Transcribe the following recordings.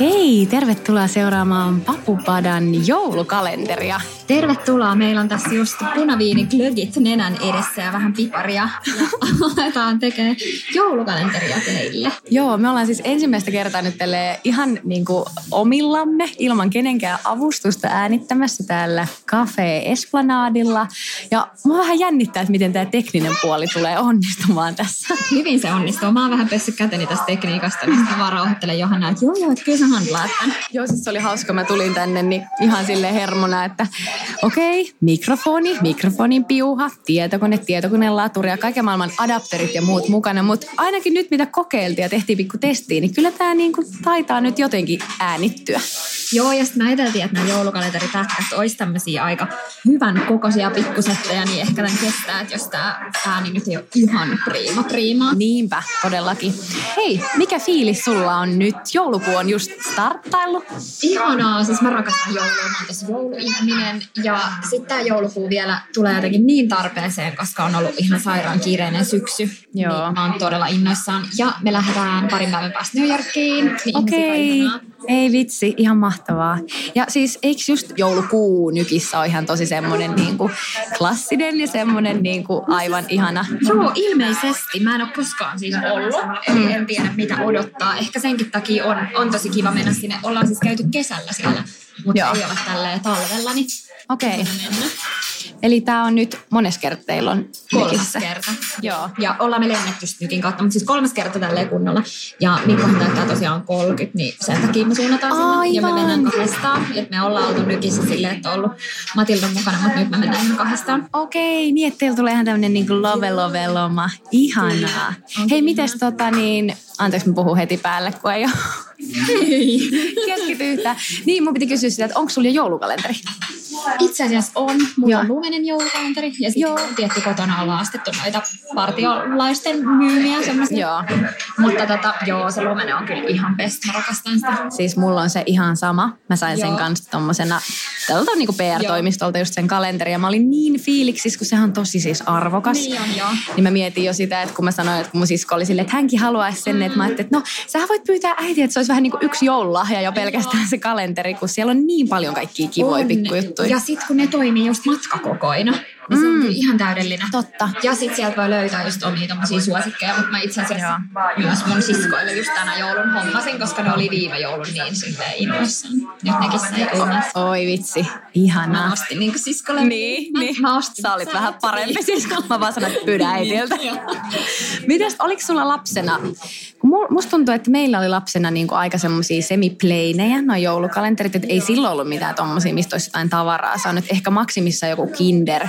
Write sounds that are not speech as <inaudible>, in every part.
Hei, tervetuloa seuraamaan Papupadan joulukalenteria. Tervetuloa. Meillä on tässä just punaviini glögit nenän edessä ja vähän piparia. Ja aletaan tekemään joulukalenteria teille. Joo, me ollaan siis ensimmäistä kertaa nyt ihan niin kuin omillamme, ilman kenenkään avustusta äänittämässä täällä Cafe Esplanadilla. Ja mua vähän jännittää, että miten tämä tekninen puoli tulee onnistumaan tässä. Hyvin se onnistuu. Mä oon vähän pessyt käteni tästä tekniikasta, niin sitten vaan rauhoittelen Johanna, että joo joo, että kyllä sä handlaat tämän. Joo, siis se oli hauska. Mä tulin tänne niin ihan sille hermona, että okei, okay, mikrofoni, mikrofonin piuha, tietokone, tietokoneen laturi ja kaiken maailman adapterit ja muut mukana. Mutta ainakin nyt mitä kokeiltiin ja tehtiin pikku testiin, niin kyllä tämä niinku taitaa nyt jotenkin äänittyä. Joo, ja sitten mä ajateltiin, että nämä joulukalenteripätkät olisi tämmöisiä aika hyvän kokoisia pikkusetteja, niin ehkä tämän kestää, että jos tämä ääni nyt ei ole ihan priima priima. Niinpä, todellakin. Hei, mikä fiilis sulla on nyt? Joulukuu on just starttaillut. Ihanaa, siis mä rakastan joulua, mä oon tosi jouluihminen ja sitten tämä joulukuu vielä tulee jotenkin niin tarpeeseen, koska on ollut ihan sairaan kiireinen syksy. Joo. Niin mä oon todella innoissaan. Ja me lähdetään parin päivän päästä New Yorkiin. Niin Okei, okay. Ei vitsi, ihan mahtavaa. Ja siis eikö just joulukuu nykissä ole ihan tosi semmoinen niin kuin klassinen ja semmoinen niin kuin aivan ihana? Joo, ilmeisesti. Mä en ole koskaan siis ollut, eli en tiedä mitä odottaa. Ehkä senkin takia on, on tosi kiva mennä sinne. Ollaan siis käyty kesällä siellä, mutta Joo. ei ole tälleen talvella, niin Okei. mennä. Eli tämä on nyt mones kerta teillä on Kolmas nykissä? kerta. Joo. Ja ollaan me lennetty sitten nykin kautta, mutta siis kolmas kerta tälleen kunnolla. Ja Mikkohan täyttää tosiaan 30, niin sen takia me suunnataan sinne. Ja me Aivan. mennään kahdestaan. Et me ollaan oltu nykissä silleen, että on ollut Matilda mukana, mutta nyt me mennään ihan kahdestaan. Okei, niin että teillä tulee ihan tämmöinen niin love love loma. Ihanaa. Hei, mites tota niin, anteeksi mä puhun heti päälle, kun ei ole <laughs> keskity yhtään. Niin, mun piti kysyä sitä, että onko sulla jo joulukalenteri? Itse asiassa on. Mulla Joo. on lumenen joulukalenteri. Ja sitten tietty kotona ollaan ostettu noita partiolaisten myymiä semmoisia. Joo. Mutta tota, joo, se lumenen on kyllä ihan best. Mä rakastan sitä. Siis mulla on se ihan sama. Mä sain sen Joo. kanssa tommosena tältä niinku PR-toimistolta just sen kalenteri. Ja mä olin niin fiiliksis, kun sehän on tosi siis arvokas. Niin on, joo. Niin mä mietin jo sitä, että kun mä sanoin, että mun sisko oli silleen, että hänkin haluaisi sen, että mä ajattelin, että no sähän voit pyytää äitiä, että se olisi vähän niin kuin yksi joululahja jo pelkästään se kalenteri, kun siellä on niin paljon kaikkia kivoja pikkujuttuja. Ja sitten kun ne toimii just matkakokoina, niin se on Mm. ihan täydellinen. Totta. Ja sitten sieltä voi löytää just omia tommosia suosikkeja, mutta mä itse asiassa myös mun siskoille just tänä joulun hommasin, koska ne oli viime joulun niin silleen innoissaan. Nyt nekin sai omat. Oi vitsi, Mä ihanaa. ostin niinku siskolle. Niin, mä, niin. Mä ostin. Sä olit vähän parempi kun mä vaan sanoin, että pyydä äitiltä. Mites, oliko sulla lapsena, musta tuntuu, että meillä oli lapsena niin kuin aika semmosia semipleinejä, noin joulukalenterit, että ei silloin ollut mitään tommosia, mistä olisi jotain tavaraa saanut. Ehkä maksimissa joku kinder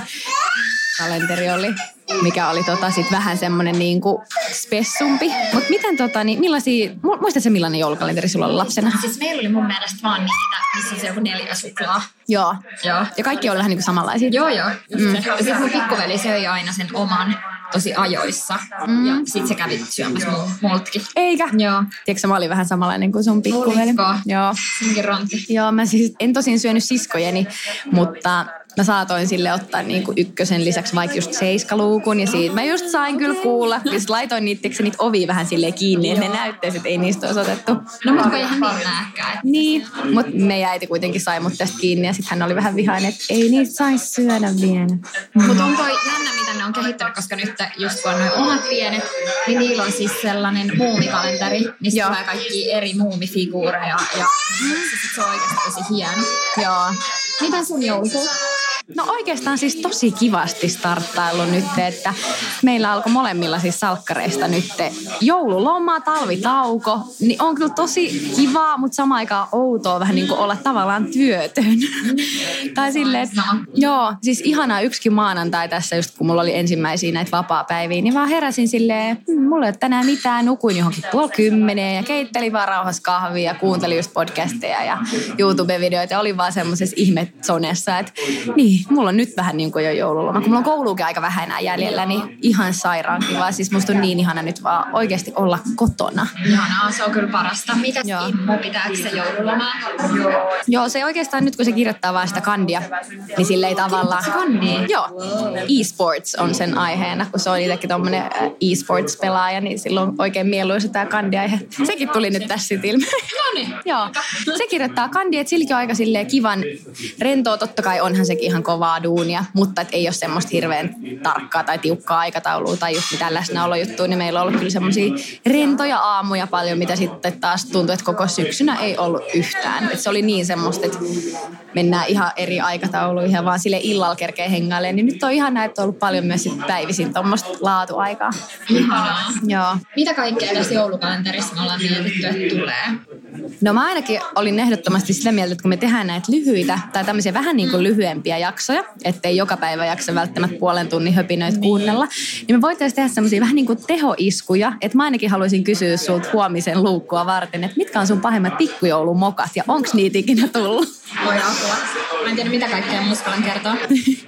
kalenteri oli, mikä oli tota sit vähän semmoinen niinku spessumpi. Mutta miten tota, niin millaisia, mu- muistatko millainen joulukalenteri sulla oli lapsena? Siis meillä oli mun mielestä vaan niitä, missä se joku neljä suklaa. Joo. Joo. Ja kaikki oli vähän niinku samanlaisia. Joo, joo. Mm. Ja sitten mun pikkuveli söi aina sen oman tosi ajoissa. Mm. Ja sitten se kävi syömässä mu- multkin. Eikä? Joo. Tiedätkö, mä olin vähän samanlainen kuin sun pikkuveli. Olitko? Joo. Senkin ronti. Joo, mä siis en tosin syönyt siskojeni, mutta mä saatoin sille ottaa niinku ykkösen lisäksi vaikka just seiskaluukun ja siitä mä just sain kyllä kuulla. Ja sit laitoin niitä, tiedätkö, niitä ovi vähän silleen kiinni, että ne näyttäisi, että ei niistä olisi otettu. No mutta kun eihän niin nääkään. Niin, mutta meidän äiti kuitenkin sai mut tästä kiinni ja sitten hän oli vähän vihainen, että ei niitä saisi syödä vielä. Mutta on toi jännä, mitä ne on kehittänyt, koska nyt just kun on noin omat pienet, niin niillä on siis sellainen muumikalenteri, missä Joo. tulee kaikki eri muumifiguureja. Ja siis se on oikeasti tosi hieno. Joo. Miten sun joulukuu? No oikeastaan siis tosi kivasti starttailu nyt, että meillä alkoi molemmilla siis salkkareista nyt joululoma, talvitauko, niin on kyllä tosi kivaa, mutta samaan aikaan outoa vähän niin kuin olla tavallaan työtön. <laughs> tai silleen, että joo, siis ihanaa yksikin maanantai tässä just kun mulla oli ensimmäisiä näitä vapaa-päiviä, niin vaan heräsin silleen, hm, mulla ei ole tänään mitään, nukuin johonkin puoli kymmeneen ja keittelin vaan rauhassa kahvia ja kuuntelin just podcasteja ja YouTube-videoita ja olin vaan semmoisessa ihmetsonessa, että niin, mulla on nyt vähän niin kuin jo joululoma. Kun mulla on kouluukin aika vähän enää jäljellä, niin ihan sairaan kiva. Siis musta on niin ihana nyt vaan oikeasti olla kotona. Ihanaa, se on kyllä parasta. Mitäs Joo. Immo, pitääkö se joululoma? Joo, se oikeastaan nyt kun se kirjoittaa vaan sitä kandia, niin sille ei tavallaan... Kandia? Joo. E-sports on sen aiheena, kun se on itsekin tommonen e-sports-pelaaja, niin silloin oikein mieluisa tämä kandiaihe. Sekin tuli nyt tässä sitten ilmi. No niin. Joo. Se kirjoittaa kandia, että silläkin on aika silleen kivan rentoa. Totta kai onhan sekin ihan kovaa duunia, mutta et ei ole semmoista hirveän tarkkaa tai tiukkaa aikataulua tai just mitään läsnäolojuttuja, niin meillä on ollut kyllä semmoisia rentoja aamuja paljon, mitä sitten taas tuntuu, että koko syksynä ei ollut yhtään. Et se oli niin semmoista, että mennään ihan eri aikatauluihin vaan sille illalla kerkee hengailemaan, niin nyt on ihan on ollut paljon myös sit päivisin tuommoista laatuaikaa. Ihanaa. Joo. Mitä kaikkea tässä joulukalenterissa me ollaan mietitty, että tulee? No mä ainakin olin ehdottomasti sitä mieltä, että kun me tehdään näitä lyhyitä tai tämmöisiä vähän niin kuin lyhyempiä jaksoja, ettei joka päivä jaksa välttämättä puolen tunnin höpinöitä niin. kuunnella, niin me voitaisiin tehdä semmoisia vähän niin kuin tehoiskuja, että mä ainakin haluaisin kysyä sulta huomisen luukkua varten, että mitkä on sun pahimmat pikkujoulumokat ja onks niitä ikinä tullut? Voi apua. Mä en tiedä, mitä kaikkea muskallan kertoa.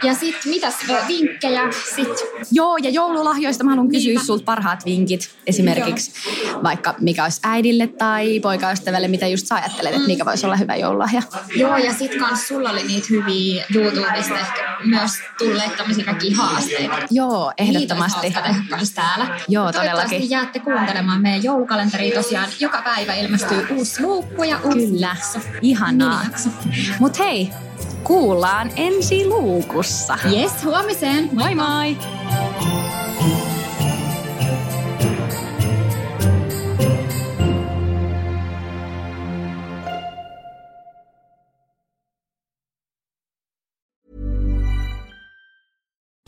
Ja sit mitäs vinkkejä sit? Joo, ja joululahjoista mä haluan kysyä Niinpä. sulta parhaat vinkit. Esimerkiksi Joo. vaikka mikä olisi äidille tai poikaystävälle, mitä just sä ajattelet, että mikä voisi olla hyvä joululahja. Joo, ja sit kans sulla oli niitä hyviä YouTubesta ehkä myös tulleet tämmöisiä kaikkia haasteita. Joo, ehdottomasti. Niitä täällä. Joo, todellakin. jäätte kuuntelemaan meidän joulukalenteria tosiaan. Joka päivä ilmestyy uusi luukku ja uusi Kyllä, jakso. ihanaa. Mut hei, kuullaan ensi luukussa. Yes, huomiseen. Moi moi!